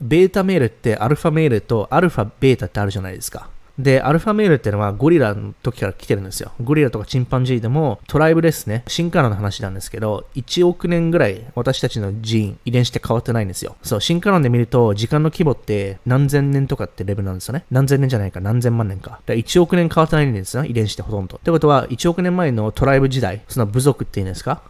ベータメールってアルファメールとアルファ、ベータってあるじゃないですか。で、アルファメールってのはゴリラの時から来てるんですよ。ゴリラとかチンパンジーでもトライブですね。進化論の話なんですけど、1億年ぐらい私たちのジーン、遺伝子って変わってないんですよ。そう、進化論で見ると時間の規模って何千年とかってレベルなんですよね。何千年じゃないか、何千万年か。だ1億年変わってないんですよ。遺伝子ってほとんど。ってことは、1億年前のトライブ時代、その部族っていうんですか？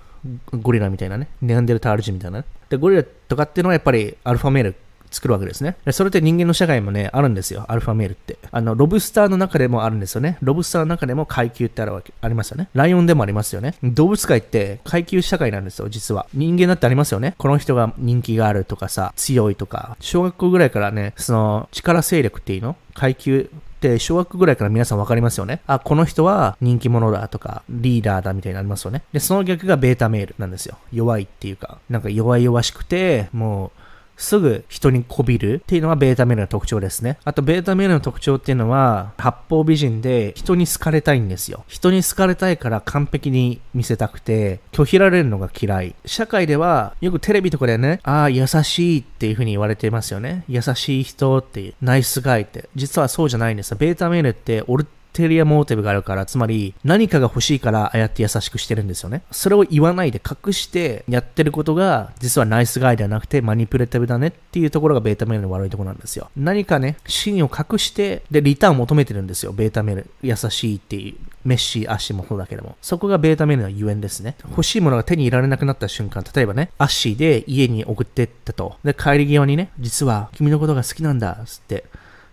ゴリラみたいなね。ネアンデルタール人みたいなね。で、ゴリラとかっていうのはやっぱりアルファメール作るわけですね。それって人間の社会もね、あるんですよ。アルファメールって。あの、ロブスターの中でもあるんですよね。ロブスターの中でも階級ってあるわけ、ありますよね。ライオンでもありますよね。動物界って階級社会なんですよ、実は。人間だってありますよね。この人が人気があるとかさ、強いとか。小学校ぐらいからね、その、力勢力っていうの？階級って小学ぐらいから皆さん分かりますよね。あ、この人は人気者だとか、リーダーだみたいになりますよね。で、その逆がベータメールなんですよ。弱いっていうか、なんか弱々しくて、もう、すぐ人にこびるっていうのはベータメールの特徴ですね。あとベータメールの特徴っていうのは八方美人で人に好かれたいんですよ。人に好かれたいから完璧に見せたくて拒否られるのが嫌い。社会ではよくテレビとかでね、ああ優しいっていう風に言われていますよね。優しい人っていう、ナイスガイって。実はそうじゃないんですよベータメールってオルテリアモーティブがあるから、つまり何かが欲しいからああやって優しくしてるんですよね。それを言わないで隠してやってることが実はナイスガイではなくてマニプレティブだねっていうところがベータメールの悪いところなんですよ。何かね、真を隠してでリターンを求めてるんですよ。ベータメール。優しいっていう。メッシ、アッシーもそうだけども。そこがベータメールのゆえんですね。欲しいものが手に入れられなくなった瞬間、例えばね、アッシーで家に送ってったと。で、帰り際にね、実は君のことが好きなんだ、つって。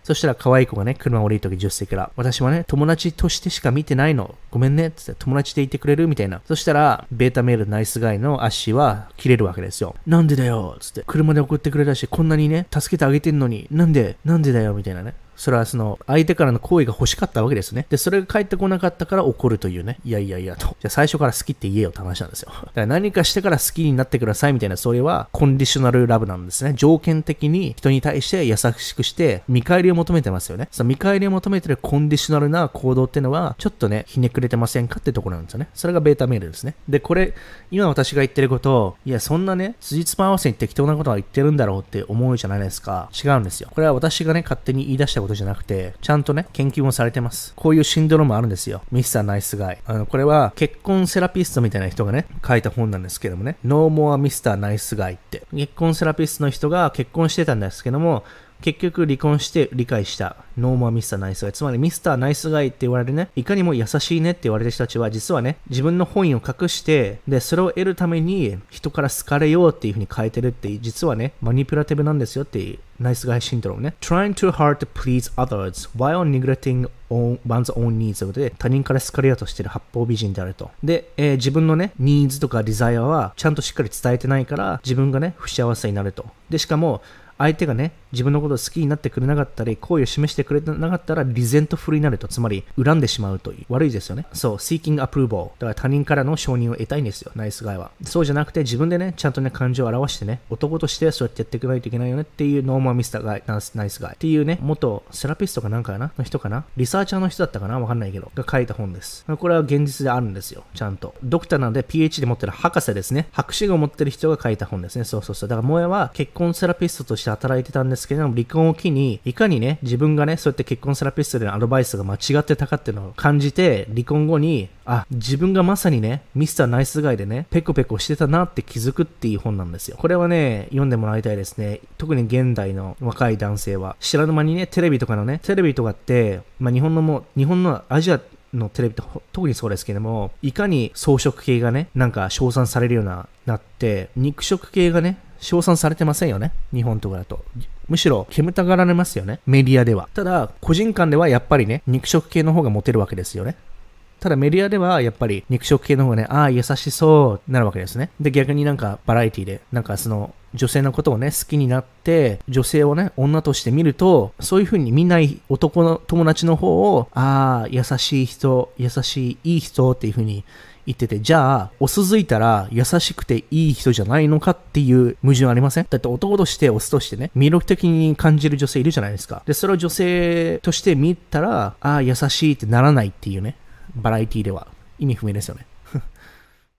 そしたら可愛い子がね、車降りるとき助手席から、私はね、友達としてしか見てないの。ごめんね。つって、友達でいてくれる？みたいな。そしたら、ベータメールナイスガイの足は切れるわけですよ。なんでだよつって、車で送ってくれたし、こんなにね、助けてあげてんのに、なんで、なんでだよみたいなね。それはその相手からの行為が欲しかったわけですね。で、それが返ってこなかったから怒るというね。いやいやいやと。じゃあ最初から好きって言えよって話なんですよ。だから何かしてから好きになってくださいみたいな、それはコンディショナルラブなんですね。条件的に人に対して優しくして見返りを求めてますよね。その見返りを求めてるコンディショナルな行動っていうのは、ちょっとね、ひねくれてませんかってところなんですよね。それがベータメールですね。で、これ、今私が言ってることを、いや、そんなね、辻褄合わせに適当なことは言ってるんだろうって思うじゃないですか。違うんですよ。これは私がね、勝手に言い出したことことじゃなくて、ちゃんとね、研究もされてます。こういうシンドロームあるんですよ。ミスターナイスガイ。あの、これは結婚セラピストみたいな人がね、書いた本なんですけどもね、No More Mr. Nice Guy って。結婚セラピストの人が結婚してたんですけども、結局離婚して理解した。 No More Mr. Nice Guy。つまり Mr. Nice Guy って言われるね、いかにも優しいねって言われる人たちは実はね、自分の本意を隠して、で、それを得るために人から好かれようっていう風に変えてるって、実はね、 manipulative なんですよっていう、 Nice Guy Syndrome ね。trying too hard to please others while neglecting one's own needs ということで、他人から好かれようとしてる八方美人であると。で、えー、自分のね、ニーズとか desire はちゃんとしっかり伝えてないから、自分がね、不幸せになると。で、しかも、相手がね、自分のことを好きになってくれなかったり、好意を示してくれなかったら、 resentful になると、つまり、恨んでしまうという。悪いですよね。そう、seeking approval。だから他人からの承認を得たいんですよ、ナイスガイは。そうじゃなくて、自分でね、ちゃんとね、感情を表してね、男としてそうやってやっていかないといけないよねっていう No More Mr. Guy、ナイスガイ。っていうね、元セラピストかなんかかなの人かな？リサーチャーの人だったかな？わかんないけど、が書いた本です。これは現実であるんですよ、ちゃんと。ドクターなので PhD 持ってる博士ですね。博士号持ってる人が書いた本ですね。そうそうそう。だから、前は結婚セラピストとして働いてたんですけども、離婚を機に、いかにね、自分がね、そうやって結婚セラピストでのアドバイスが間違ってたかっていうのを感じて、離婚後に、あ、自分がまさにね、 Mr. Nice Guy でね、ペコペコしてたなって気づくっていう本なんですよ。これはね、読んでもらいたいですね。特に現代の若い男性は。知らぬ間にね、テレビとかのね、テレビとかって、まあ、日本のも、日本のアジアのテレビって特にそうですけども、いかに装飾系がね、なんか称賛されるような、なって、肉食系がね、称賛されてませんよね。日本とかだと。むしろ煙たがられますよね。メディアでは。ただ、個人間ではやっぱりね、肉食系の方がモテるわけですよね。ただメディアではやっぱり肉食系の方がね、ああ、優しそうなるわけですね。で、逆になんかバラエティで、なんかその女性のことをね、好きになって、女性をね、女として見ると、そういう風に見ない男の友達の方を、ああ、優しい人、優しい、いい人っていう風に言ってて、じゃあ、オスづいたら優しくていい人じゃないのかっていう矛盾ありません？だって男としてオスとしてね、魅力的に感じる女性いるじゃないですか。で、それを女性として見たら、ああ、優しいってならないっていうね、バラエティでは意味不明ですよね。